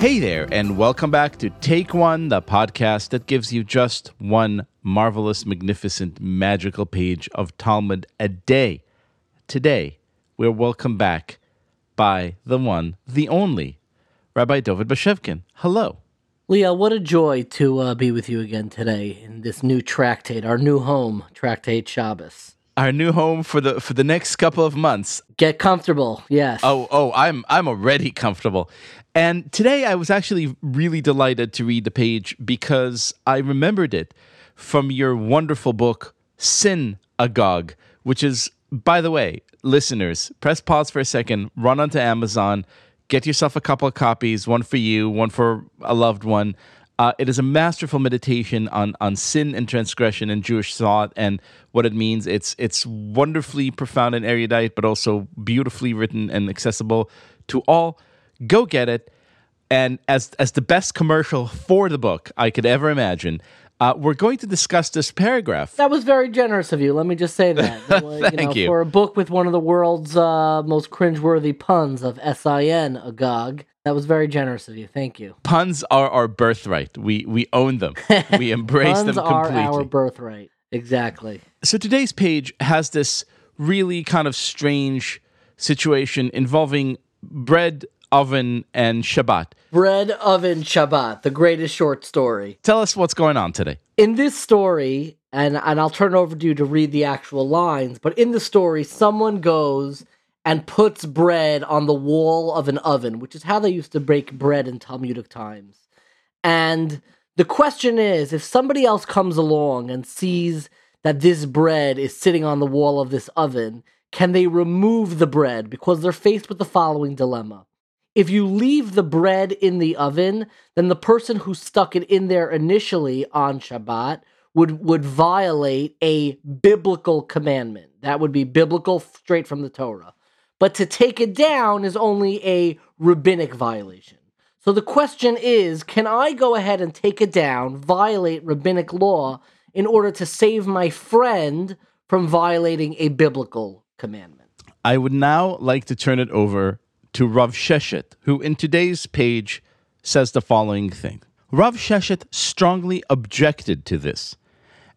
Hey there, and welcome back to Take One, the podcast that gives you just one marvelous, magnificent, magical page of Talmud a day. Today, we're welcomed back by the one, the only, Rabbi David Bashevkin. Hello. Leah, what a joy to uh, be with you again today in this new tractate, our new home, Tractate Shabbos. Our new home for the for the next couple of months. Get comfortable, yes. Oh, oh, I'm I'm already comfortable. And today I was actually really delighted to read the page because I remembered it from your wonderful book Sin Agog, which is by the way, listeners, press pause for a second, run onto Amazon, get yourself a couple of copies, one for you, one for a loved one. Uh, it is a masterful meditation on on sin and transgression and Jewish thought and what it means. It's it's wonderfully profound and erudite, but also beautifully written and accessible to all. Go get it. And as as the best commercial for the book I could ever imagine, uh, we're going to discuss this paragraph. That was very generous of you. Let me just say that. Thank you, know, you. For a book with one of the world's uh, most cringeworthy puns of S-I-N, Agog, that was very generous of you. Thank you. Puns are our birthright. We we own them. We embrace them completely. puns are our birthright. Exactly. So today's page has this really kind of strange situation involving bread, oven, and Shabbat. Bread Oven Shabbat, the greatest short story. Tell us what's going on today. in this story, and and I'll turn it over to you to read the actual lines, but in the story, someone goes and puts bread on the wall of an oven, which is how they used to bake bread in Talmudic times. And the question is, if somebody else comes along and sees that this bread is sitting on the wall of this oven, can they remove the bread? Because they're faced with the following dilemma. If you leave the bread in the oven, then the person who stuck it in there initially on Shabbat would would violate a biblical commandment. That would be biblical straight from the Torah. But to take it down is only a rabbinic violation. So the question is, can I go ahead and take it down, violate rabbinic law in order to save my friend from violating a biblical commandment? I would now like to turn it over to Rav Sheshet, who in today's page says the following thing. Rav Sheshet strongly objected to this.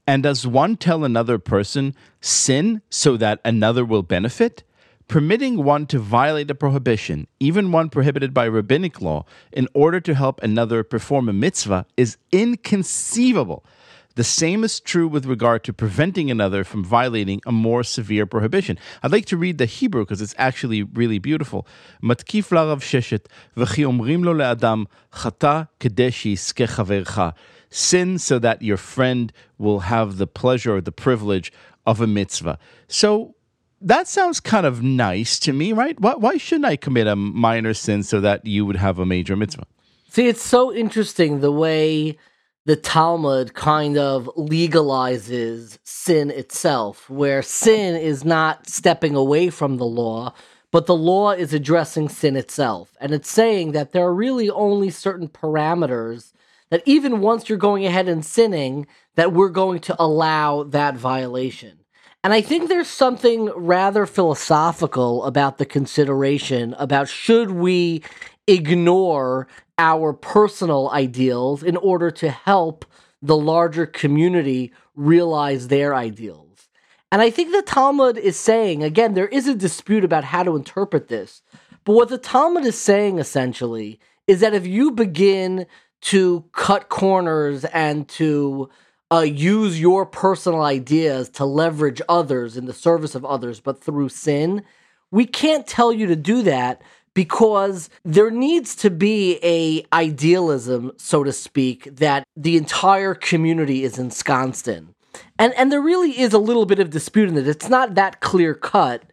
And does one tell another person, sin so that another will benefit? Permitting one to violate a prohibition, even one prohibited by rabbinic law, in order to help another perform a mitzvah is inconceivable. The same is true with regard to preventing another from violating a more severe prohibition. I'd like to read the Hebrew because it's actually really beautiful. מתקיף לרב ששת, וכי אומרים לו לאדם, חטא כדי שיזכה חברך. Sin so that your friend will have the pleasure or the privilege of a mitzvah. So that sounds kind of nice to me, right? Why, why shouldn't I commit a minor sin so that you would have a major mitzvah? See, it's so interesting the way the Talmud kind of legalizes sin itself, where sin is not stepping away from the law, but the law is addressing sin itself. And it's saying that there are really only certain parameters that even once you're going ahead and sinning, that we're going to allow that violation. And I think there's something rather philosophical about the consideration about should we ignore our personal ideals in order to help the larger community realize their ideals. And I think the Talmud is saying, again, there is a dispute about how to interpret this. But what the Talmud is saying essentially is that if you begin to cut corners and to uh, use your personal ideas to leverage others in the service of others, but through sin, we can't tell you to do that because there needs to be a idealism, so to speak, that the entire community is ensconced in. And and there really is a little bit of dispute in it. It's not that clear cut.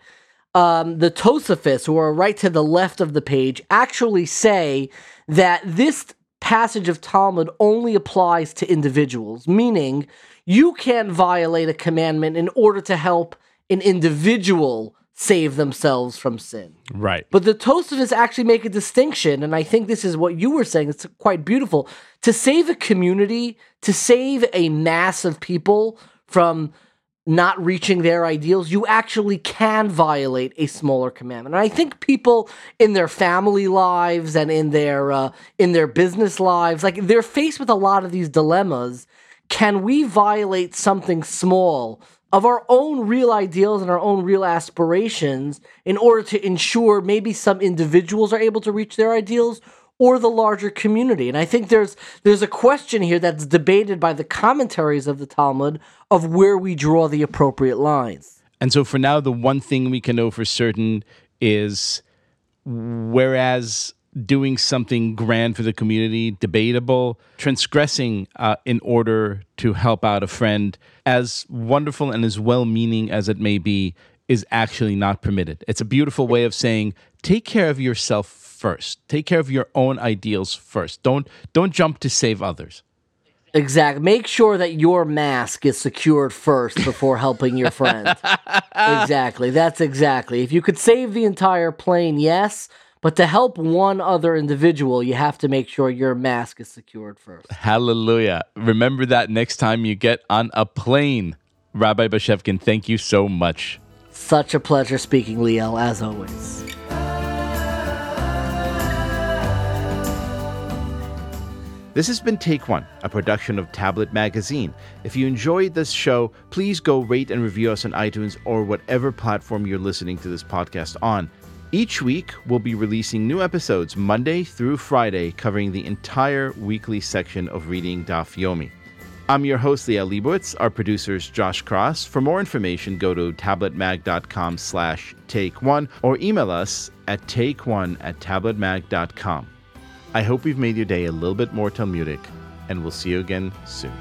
Um, the Tosafists, who are right to the left of the page, actually say that this passage of Talmud only applies to individuals, meaning you can't violate a commandment in order to help an individual save themselves from sin. Right. But the Tosafists actually make a distinction, and I think this is what you were saying. It's quite beautiful to save a community, to save a mass of people from not reaching their ideals, you actually can violate a smaller commandment. And I think people in their family lives and in their uh, in their business lives, like they're faced with a lot of these dilemmas. Can we violate something small of our own real ideals and our own real aspirations in order to ensure maybe some individuals are able to reach their ideals or the larger community. And I think there's there's a question here that's debated by the commentaries of the Talmud of where we draw the appropriate lines. And so for now the one thing we can know for certain is whereas doing something grand for the community, debatable, transgressing uh, in order to help out a friend, as wonderful and as well meaning as it may be, is actually not permitted. It's a beautiful way of saying, take care of yourself first. Take care of your own ideals first. Don't don't jump to save others. Exactly. Make sure that your mask is secured first before helping your friend. exactly. That's exactly. If you could save the entire plane, yes, but to help one other individual, you have to make sure your mask is secured first. Hallelujah. Remember that next time you get on a plane. Rabbi Bashevkin, thank you so much. Such a pleasure speaking, Liel, as always. This has been Take One, a production of Tablet Magazine. If you enjoyed this show, please go rate and review us on iTunes or whatever platform you're listening to this podcast on. Each week, we'll be releasing new episodes Monday through Friday, covering the entire weekly section of Reading Daf Yomi. I'm your host, Liel Leibovitz. Our producer's Josh Cross. For more information, go to tabletmag.com slash take one or email us at take one at tabletmag.com. I hope we've made your day a little bit more Talmudic, and we'll see you again soon.